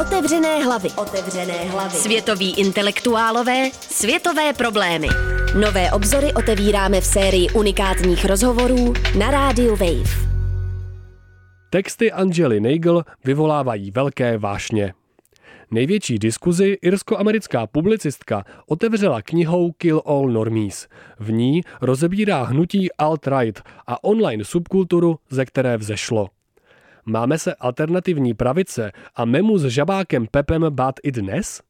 Otevřené hlavy. Otevřené hlavy. Světoví intelektuálové, světové problémy. Nové obzory otevíráme v sérii unikátních rozhovorů na rádiu Wave. Texty Angely Nagel vyvolávají velké vášně. Největší diskuzi irsko-americká publicistka otevřela knihou Kill All Normies. V ní rozebírá hnutí alt-right a online subkulturu, ze které vzešlo. Máme se alternativní pravice a memu s žabákem Pepem bát i dnes?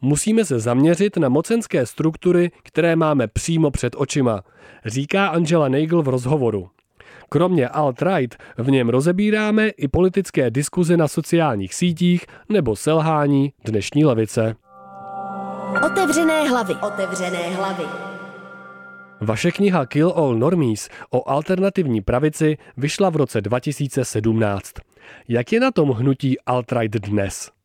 Musíme se zaměřit na mocenské struktury, které máme přímo před očima, říká Angela Nagel v rozhovoru. Kromě alt-right v něm rozebíráme i politické diskuze na sociálních sítích nebo selhání dnešní levice. Otevřené hlavy. Otevřené hlavy. Vaše kniha Kill All Normies o alternativní pravici vyšla v roce 2017. Jak je na tom hnutí alt-right dnes?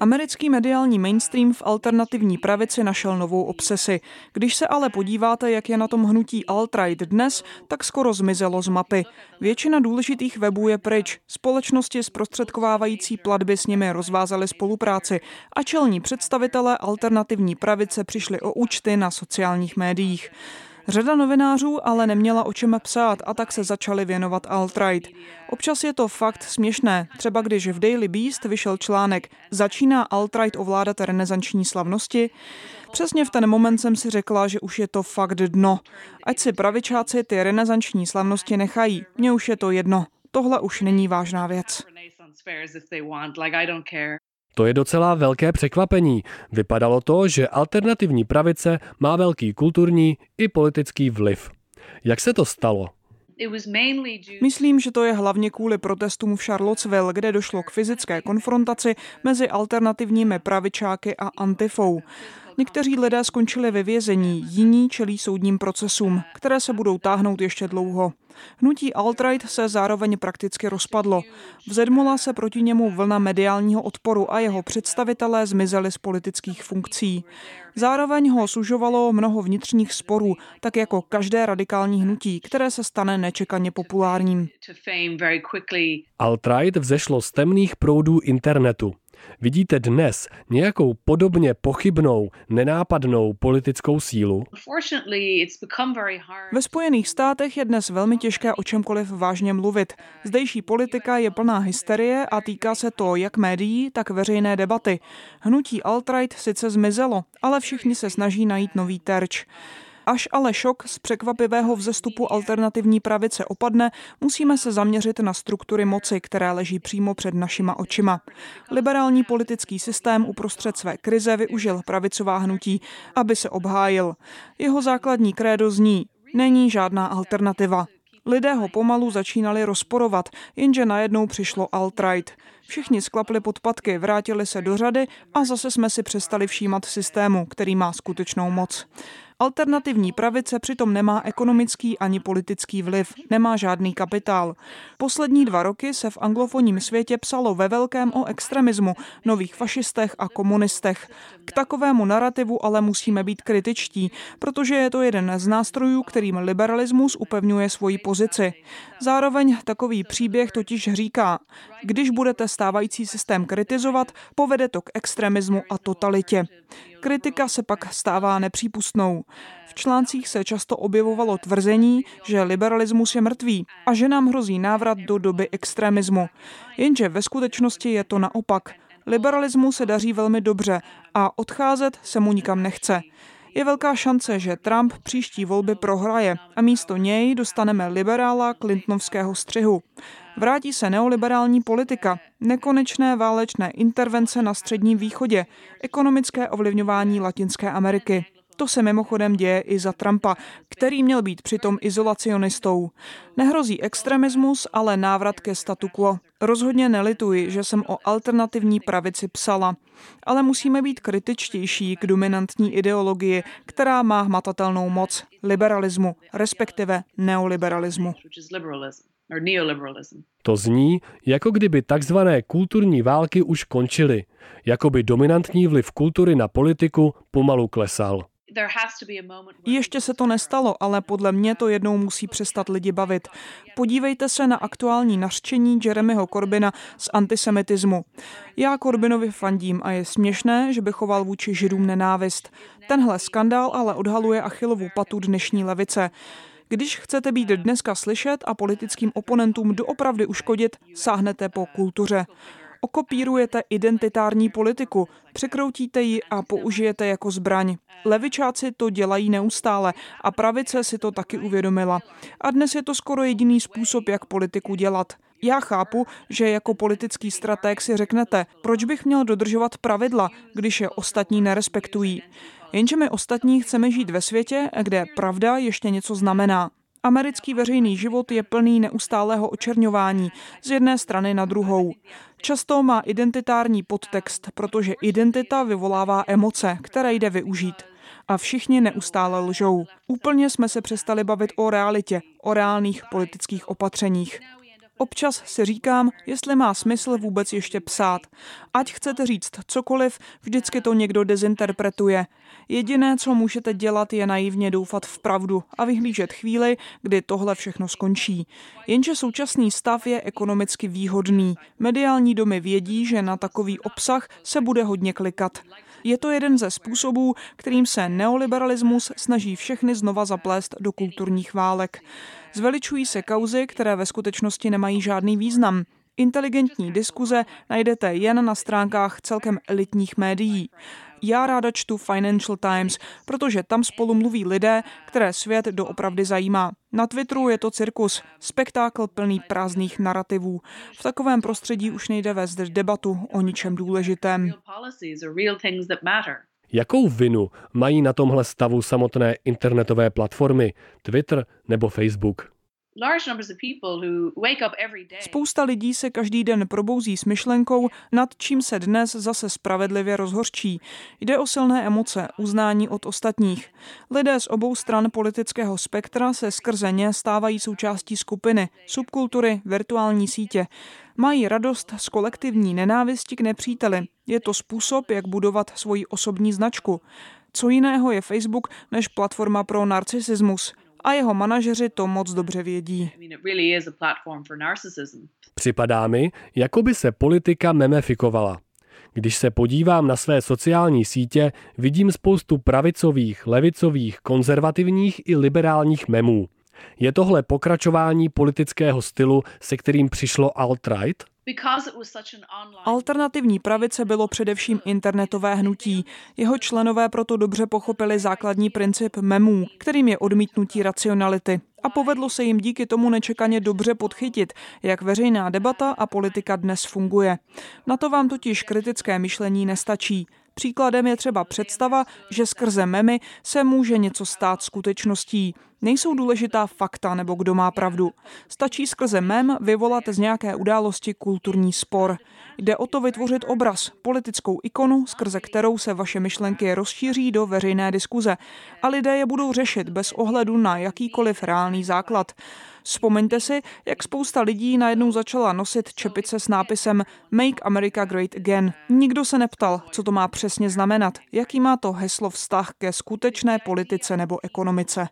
Americký mediální mainstream v alternativní pravici našel novou obsesi. Když se ale podíváte, jak je na tom hnutí alt-right dnes, tak skoro zmizelo z mapy. Většina důležitých webů je pryč. Společnosti zprostředkovávající platby s nimi rozvázaly spolupráci a čelní představitelé alternativní pravice přišli o účty na sociálních médiích. Řada novinářů ale neměla o čem psát a tak se začali věnovat alt-right. Občas je to fakt směšné, třeba když v Daily Beast vyšel článek Začíná alt-right ovládat renesanční slavnosti? Přesně v ten moment jsem si řekla, že už je to fakt dno. Ať si pravičáci ty renesanční slavnosti nechají, mně už je to jedno. Tohle už není vážná věc. To je docela velké překvapení. Vypadalo to, že alternativní pravice má velký kulturní i politický vliv. Jak se to stalo? Myslím, že to je hlavně kvůli protestům v Charlottesville, kde došlo k fyzické konfrontaci mezi alternativními pravičáky a antifou. Někteří lidé skončili ve vězení, jiní čelí soudním procesům, které se budou táhnout ještě dlouho. Hnutí alt-right se zároveň prakticky rozpadlo. Vzedmula se proti němu vlna mediálního odporu a jeho představitelé zmizeli z politických funkcí. Zároveň ho sužovalo mnoho vnitřních sporů, tak jako každé radikální hnutí, které se stane nečekaně populárním. Alt-right vzešlo z temných proudů internetu. Vidíte dnes nějakou podobně pochybnou, nenápadnou politickou sílu? Ve Spojených státech je dnes velmi těžké o čemkoliv vážně mluvit. Zdejší politika je plná hysterie a týká se to jak médií, tak veřejné debaty. Hnutí alt-right sice zmizelo, ale všichni se snaží najít nový terč. Až ale šok z překvapivého vzestupu alternativní pravice opadne, musíme se zaměřit na struktury moci, které leží přímo před našima očima. Liberální politický systém uprostřed své krize využil pravicová hnutí, aby se obhájil. Jeho základní krédo zní, není žádná alternativa. Lidé ho pomalu začínali rozporovat, jenže najednou přišlo alt-right. Všichni sklapli podpatky, vrátili se do řady a zase jsme si přestali všímat systému, který má skutečnou moc. Alternativní pravice přitom nemá ekonomický ani politický vliv, nemá žádný kapitál. Poslední dva roky se v anglofonním světě psalo ve velkém o extremismu, nových fašistech a komunistech. K takovému narrativu ale musíme být kritičtí, protože je to jeden z nástrojů, kterým liberalismus upevňuje svoji pozici. Zároveň takový příběh totiž říká, když budete stávající systém kritizovat, povede to k extremismu a totalitě. Kritika se pak stává nepřípustnou. V článcích se často objevovalo tvrzení, že liberalismus je mrtvý a že nám hrozí návrat do doby extremismu. Jenže ve skutečnosti je to naopak. Liberalismu se daří velmi dobře a odcházet se mu nikam nechce. Je velká šance, že Trump příští volby prohraje a místo něj dostaneme liberála Clintonovského střihu. Vrátí se neoliberální politika, nekonečné válečné intervence na Středním východě, ekonomické ovlivňování Latinské Ameriky. To se mimochodem děje i za Trumpa, který měl být přitom izolacionistou. Nehrozí extremismus, ale návrat ke statu quo. Rozhodně nelituji, že jsem o alternativní pravici psala, ale musíme být kritičtější k dominantní ideologii, která má hmatatelnou moc liberalismu, respektive neoliberalismu. To zní, jako kdyby takzvané kulturní války už končily, jako by dominantní vliv kultury na politiku pomalu klesal. Ještě se to nestalo, ale podle mě to jednou musí přestat lidi bavit. Podívejte se na aktuální nařčení Jeremyho Corbina z antisemitismu. Já Corbinovi fandím a je směšné, že by choval vůči židům nenávist. Tenhle skandál ale odhaluje achilovu patu dnešní levice. Když chcete být dneska slyšet a politickým oponentům doopravdy uškodit, sáhnete po kultuře. Okopírujete identitární politiku, překroutíte ji a použijete jako zbraň. Levičáci to dělají neustále a pravice si to taky uvědomila. A dnes je to skoro jediný způsob, jak politiku dělat. Já chápu, že jako politický strateg si řeknete, proč bych měl dodržovat pravidla, když je ostatní nerespektují. Jenže my ostatní chceme žít ve světě, kde pravda ještě něco znamená. Americký veřejný život je plný neustálého očerňování z jedné strany na druhou. Často má identitární podtext, protože identita vyvolává emoce, které jde využít. A všichni neustále lžou. Úplně jsme se přestali bavit o realitě, o reálných politických opatřeních. Občas si říkám, jestli má smysl vůbec ještě psát. Ať chcete říct cokoliv, vždycky to někdo dezinterpretuje. Jediné, co můžete dělat, je naivně doufat v pravdu a vyhlížet chvíli, kdy tohle všechno skončí. Jenže současný stav je ekonomicky výhodný. Mediální domy vědí, že na takový obsah se bude hodně klikat. Je to jeden ze způsobů, kterým se neoliberalismus snaží všechny znova zaplést do kulturních válek. Zveličují se kauzy, které ve skutečnosti nemají žádný význam. Inteligentní diskuze najdete jen na stránkách celkem elitních médií. Já ráda čtu Financial Times, protože tam spolu mluví lidé, které svět doopravdy zajímá. Na Twitteru je to cirkus, spektákl plný prázdných narrativů. V takovém prostředí už nejde vést debatu o ničem důležitém. Jakou vinu mají na tomhle stavu samotné internetové platformy, Twitter nebo Facebook? Spousta lidí se každý den probouzí s myšlenkou, nad čím se dnes zase spravedlivě rozhorčí. Jde o silné emoce, uznání od ostatních. Lidé z obou stran politického spektra se skrze ně stávají součástí skupiny, subkultury, virtuální sítě. Mají radost z kolektivní nenávisti k nepříteli. Je to způsob, jak budovat svoji osobní značku. Co jiného je Facebook než platforma pro narcisismus – a jeho manažeři to moc dobře vědí. Připadá mi, jako by se politika memefikovala. Když se podívám na své sociální sítě, vidím spoustu pravicových, levicových, konzervativních i liberálních memů. Je tohle pokračování politického stylu, se kterým přišlo alt-right? Alternativní pravice bylo především internetové hnutí. Jeho členové proto dobře pochopili základní princip memů, kterým je odmítnutí racionality. A povedlo se jim díky tomu nečekaně dobře podchytit, jak veřejná debata a politika dnes funguje. Na to vám totiž kritické myšlení nestačí. Příkladem je třeba představa, že skrze memy se může něco stát skutečností. Nejsou důležitá fakta nebo kdo má pravdu. Stačí skrze mem vyvolat z nějaké události kulturní spor. Jde o to vytvořit obraz, politickou ikonu, skrze kterou se vaše myšlenky rozšíří do veřejné diskuze a lidé je budou řešit bez ohledu na jakýkoliv reálný základ. Vzpomeňte si, jak spousta lidí najednou začala nosit čepice s nápisem Make America Great Again. Nikdo se neptal, co to má přesně znamenat, jaký má to heslo vztah ke skutečné politice nebo ekonomice.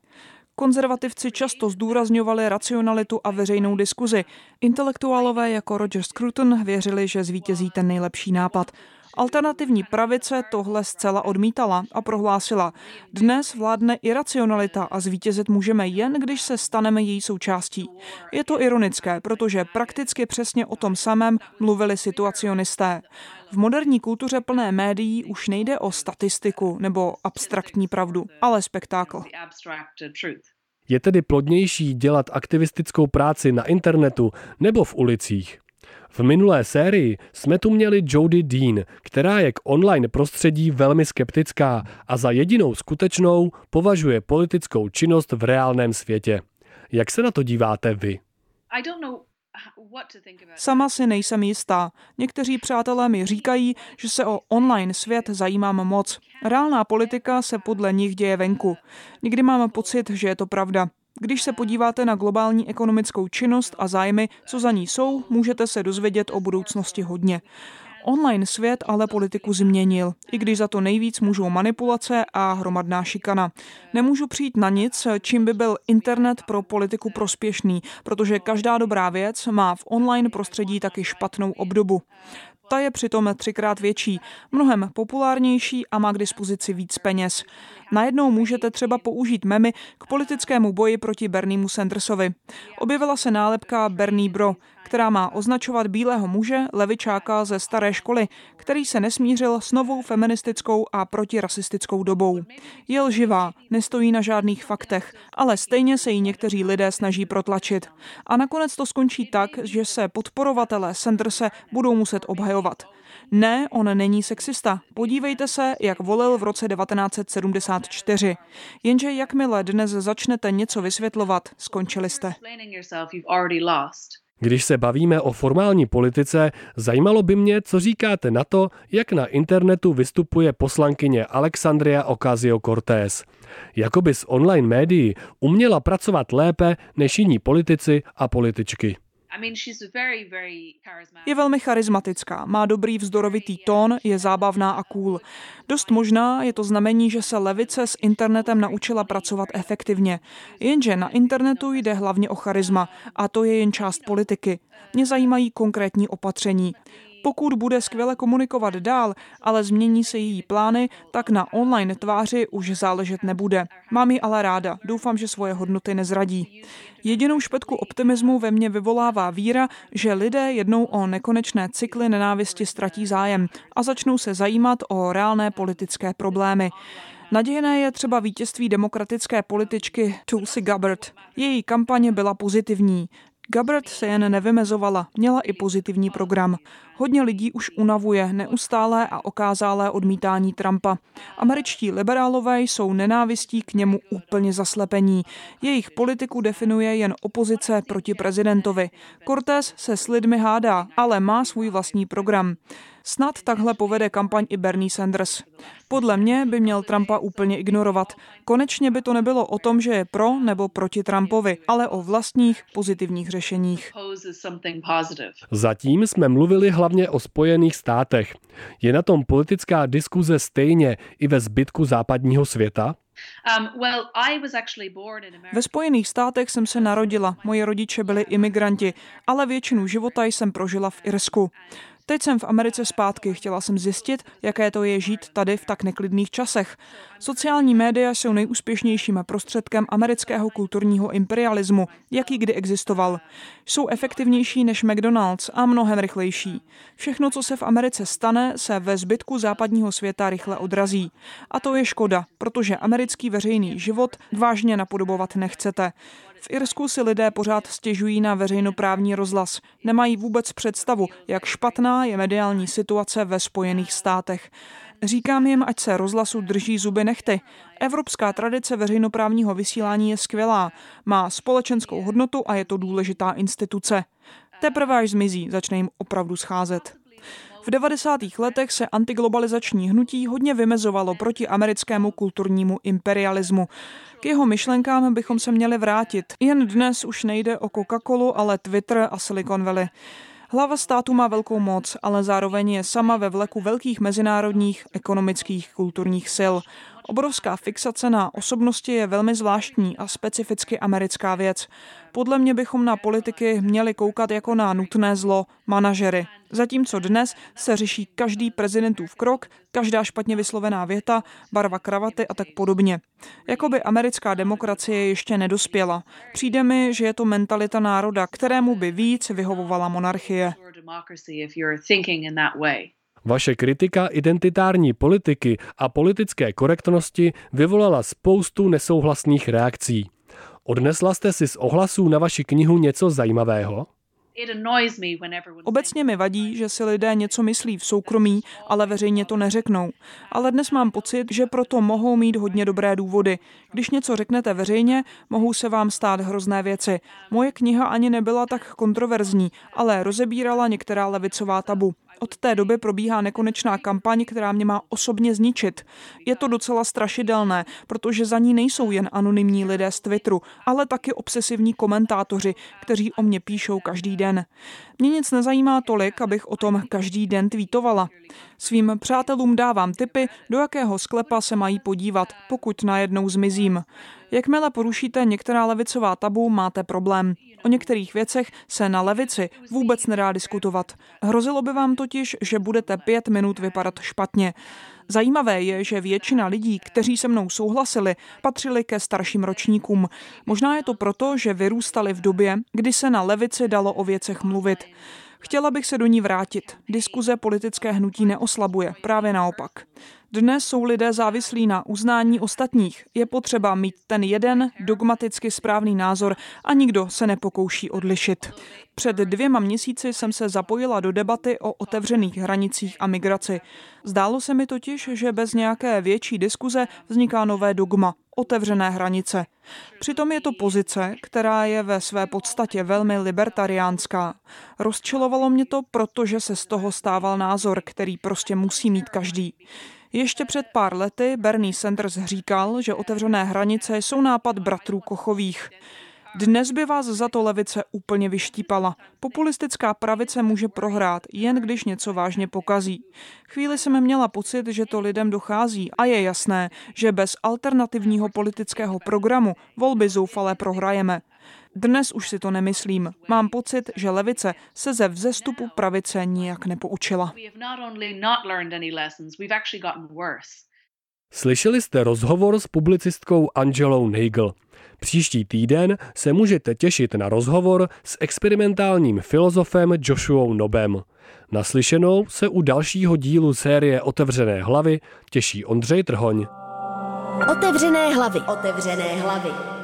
Konzervativci často zdůrazňovali racionalitu a veřejnou diskuzi. Intelektuálové jako Roger Scruton věřili, že zvítězí ten nejlepší nápad. Alternativní pravice tohle zcela odmítala a prohlásila, dnes vládne iracionalita a zvítězit můžeme jen, když se staneme její součástí. Je to ironické, protože prakticky přesně o tom samém mluvili situacionisté. V moderní kultuře plné médií už nejde o statistiku nebo abstraktní pravdu, ale spektákl. Je tedy plodnější dělat aktivistickou práci na internetu nebo v ulicích? V minulé sérii jsme tu měli Jody Dean, která je k online prostředí velmi skeptická a za jedinou skutečnou považuje politickou činnost v reálném světě. Jak se na to díváte vy? Sama si nejsem jistá. Někteří přátelé mi říkají, že se o online svět zajímám moc. Reálná politika se podle nich děje venku. Někdy mám pocit, že je to pravda. Když se podíváte na globální ekonomickou činnost a zájmy, co za ní jsou, můžete se dozvědět o budoucnosti hodně. Online svět ale politiku změnil, i když za to nejvíc můžou manipulace a hromadná šikana. Nemůžu přijít na nic, čím by byl internet pro politiku prospěšný, protože každá dobrá věc má v online prostředí taky špatnou obdobu. Ta je přitom třikrát větší, mnohem populárnější a má k dispozici víc peněz. Najednou můžete třeba použít memy k politickému boji proti Berniemu Sandersovi. Objevila se nálepka Bernie Bro, která má označovat bílého muže, levičáka ze staré školy, který se nesmířil s novou feministickou a protirasistickou dobou. Je lživá, nestojí na žádných faktech, ale stejně se jí někteří lidé snaží protlačit. A nakonec to skončí tak, že se podporovatelé Sanderse budou muset obhajovat. Ne, on není sexista. Podívejte se, jak volil v roce 1974. Jenže jakmile dnes začnete něco vysvětlovat, skončili jste. Když se bavíme o formální politice, zajímalo by mě, co říkáte na to, jak na internetu vystupuje poslankyně Alexandria Ocasio-Cortez. Jakoby z online médií uměla pracovat lépe než jiní politici a političky. Je velmi charismatická, má dobrý vzdorovitý tón, je zábavná a cool. Dost možná je to znamení, že se levice s internetem naučila pracovat efektivně. Jenže na internetu jde hlavně o charisma a to je jen část politiky. Mě zajímají konkrétní opatření. Pokud bude skvěle komunikovat dál, ale změní se její plány, tak na online tváři už záležet nebude. Mám ji ale ráda, doufám, že svoje hodnoty nezradí. Jedinou špetku optimismu ve mně vyvolává víra, že lidé jednou o nekonečné cykly nenávisti ztratí zájem a začnou se zajímat o reálné politické problémy. Nadějné je třeba vítězství demokratické političky Tulsi Gabbard. Její kampaně byla pozitivní. Gabbard se jen nevymezovala, měla i pozitivní program. Hodně lidí už unavuje neustálé a okázalé odmítání Trumpa. Američtí liberálové jsou nenávistí k němu úplně zaslepení. Jejich politiku definuje jen opozice proti prezidentovi. Cortés se s lidmi hádá, ale má svůj vlastní program. Snad takhle povede kampaň i Bernie Sanders. Podle mě by měl Trumpa úplně ignorovat. Konečně by to nebylo o tom, že je pro nebo proti Trumpovi, ale o vlastních pozitivních řešeních. Zatím jsme mluvili hlavně o Spojených státech. Je na tom politická diskuze stejně i ve zbytku západního světa? Um, Ve Spojených státech jsem se narodila, moje rodiče byli imigranti, ale většinu života jsem prožila v Irsku. Teď jsem v Americe zpátky, chtěla jsem zjistit, jaké to je žít tady v tak neklidných časech. Sociální média jsou nejúspěšnějším prostředkem amerického kulturního imperialismu, jaký kdy existoval. Jsou efektivnější než McDonald's a mnohem rychlejší. Všechno, co se v Americe stane, se ve zbytku západního světa rychle odrazí. A to je škoda, protože americký veřejný život vážně napodobovat nechcete. V Irsku si lidé pořád stěžují na veřejnoprávní rozhlas. Nemají vůbec představu, jak špatná je mediální situace ve Spojených státech. Říkám jim, ať se rozhlasu drží zuby nechty. Evropská tradice veřejnoprávního vysílání je skvělá, má společenskou hodnotu a je to důležitá instituce. Teprve až zmizí, začne jim opravdu scházet. V 90. letech se antiglobalizační hnutí hodně vymezovalo proti americkému kulturnímu imperialismu. K jeho myšlenkám bychom se měli vrátit. Jen dnes už nejde o Coca-Colu, ale Twitter a Silicon Valley. Hlava státu má velkou moc, ale zároveň je sama ve vleku velkých mezinárodních ekonomických kulturních sil. Obrovská fixace na osobnosti je velmi zvláštní a specificky americká věc. Podle mě bychom na politiky měli koukat jako na nutné zlo, manažery. Zatímco dnes se řeší každý prezidentův krok, každá špatně vyslovená věta, barva kravaty a tak podobně. Jakoby americká demokracie ještě nedospěla. Přijde mi, že je to mentalita národa, kterému by víc vyhovovala monarchie. Vaše kritika identitární politiky a politické korektnosti vyvolala spoustu nesouhlasných reakcí. Odnesla jste si z ohlasů na vaši knihu něco zajímavého? Obecně mi vadí, že si lidé něco myslí v soukromí, ale veřejně to neřeknou. Ale dnes mám pocit, že proto mohou mít hodně dobré důvody. Když něco řeknete veřejně, mohou se vám stát hrozné věci. Moje kniha ani nebyla tak kontroverzní, ale rozebírala některá levicová tabu. Od té doby probíhá nekonečná kampaň, která mě má osobně zničit. Je to docela strašidelné, protože za ní nejsou jen anonymní lidé z Twitteru, ale taky obsesivní komentátoři, kteří o mě píšou každý den. Mě nic nezajímá tolik, abych o tom každý den tweetovala. Svým přátelům dávám tipy, do jakého sklepa se mají podívat, pokud najednou zmizím. Jakmile porušíte některá levicová tabu, máte problém. O některých věcech se na levici vůbec nedá diskutovat. Hrozilo by vám totiž, že budete pět minut vypadat špatně. Zajímavé je, že většina lidí, kteří se mnou souhlasili, patřili ke starším ročníkům. Možná je to proto, že vyrůstali v době, kdy se na levici dalo o věcech mluvit. Chtěla bych se do ní vrátit. Diskuze politické hnutí neoslabuje, právě naopak. Dnes jsou lidé závislí na uznání ostatních. Je potřeba mít ten jeden dogmaticky správný názor a nikdo se nepokouší odlišit. Před dvěma měsíci jsem se zapojila do debaty o otevřených hranicích a migraci. Zdálo se mi totiž, že bez nějaké větší diskuze vzniká nové dogma otevřené hranice. Přitom je to pozice, která je ve své podstatě velmi libertariánská. Rozčilovalo mě to, protože se z toho stával názor, který prostě musí mít každý. Ještě před pár lety Bernie Sanders říkal, že otevřené hranice jsou nápad bratrů Kochových. Dnes by vás za to levice úplně vyštípala. Populistická pravice může prohrát, jen když něco vážně pokazí. Chvíli jsem měla pocit, že to lidem dochází a je jasné, že bez alternativního politického programu volby zoufale prohrajeme. Dnes už si to nemyslím. Mám pocit, že levice se ze vzestupu pravice nijak nepoučila. Slyšeli jste rozhovor s publicistkou Angelou Nagel. Příští týden se můžete těšit na rozhovor s experimentálním filozofem Joshuou Nobem. Naslyšenou se u dalšího dílu série Otevřené hlavy těší Ondřej Trhoň. Otevřené hlavy. Otevřené hlavy.